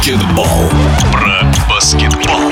баскетбол. Про баскетбол.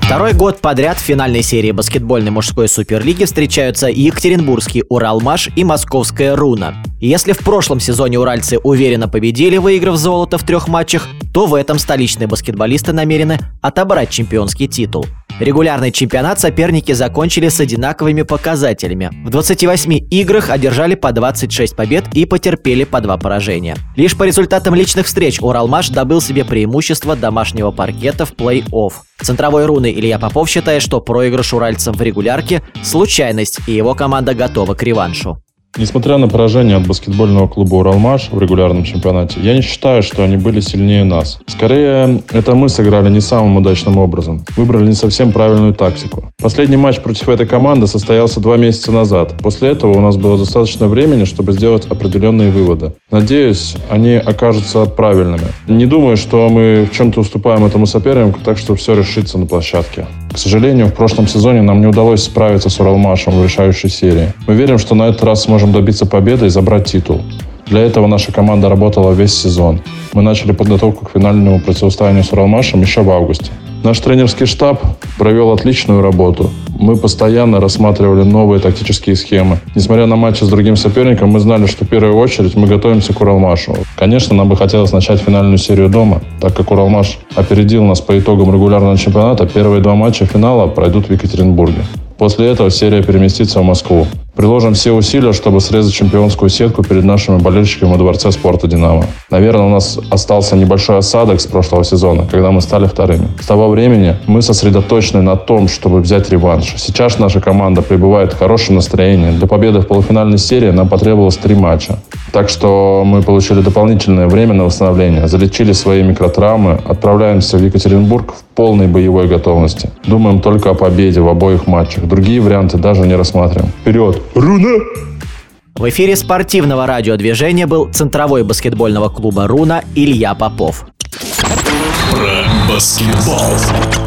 Второй год подряд в финальной серии баскетбольной мужской суперлиги встречаются Екатеринбургский Уралмаш и Московская Руна. Если в прошлом сезоне уральцы уверенно победили, выиграв золото в трех матчах, то в этом столичные баскетболисты намерены отобрать чемпионский титул. Регулярный чемпионат соперники закончили с одинаковыми показателями. В 28 играх одержали по 26 побед и потерпели по 2 поражения. Лишь по результатам личных встреч Уралмаш добыл себе преимущество домашнего паркета в плей-офф. Центровой руны Илья Попов считает, что проигрыш уральцам в регулярке – случайность, и его команда готова к реваншу. Несмотря на поражение от баскетбольного клуба «Уралмаш» в регулярном чемпионате, я не считаю, что они были сильнее нас. Скорее, это мы сыграли не самым удачным образом. Выбрали не совсем правильную тактику. Последний матч против этой команды состоялся два месяца назад. После этого у нас было достаточно времени, чтобы сделать определенные выводы. Надеюсь, они окажутся правильными. Не думаю, что мы в чем-то уступаем этому сопернику, так что все решится на площадке. К сожалению, в прошлом сезоне нам не удалось справиться с Уралмашем в решающей серии. Мы верим, что на этот раз сможем добиться победы и забрать титул. Для этого наша команда работала весь сезон. Мы начали подготовку к финальному противостоянию с Уралмашем еще в августе. Наш тренерский штаб провел отличную работу. Мы постоянно рассматривали новые тактические схемы. Несмотря на матчи с другим соперником, мы знали, что в первую очередь мы готовимся к Уралмашу. Конечно, нам бы хотелось начать финальную серию дома, так как Уралмаш опередил нас по итогам регулярного чемпионата. Первые два матча финала пройдут в Екатеринбурге. После этого серия переместится в Москву. Приложим все усилия, чтобы срезать чемпионскую сетку перед нашими болельщиками во Дворце спорта «Динамо». Наверное, у нас остался небольшой осадок с прошлого сезона, когда мы стали вторыми. С того времени мы сосредоточены на том, чтобы взять реванш. Сейчас наша команда пребывает в хорошем настроении. Для победы в полуфинальной серии нам потребовалось три матча. Так что мы получили дополнительное время на восстановление, залечили свои микротравмы, отправляемся в Екатеринбург в полной боевой готовности. Думаем только о победе в обоих матчах. Другие варианты даже не рассматриваем. Вперед! Руна! В эфире спортивного радиодвижения был центровой баскетбольного клуба «Руна» Илья Попов. Про баскетбол.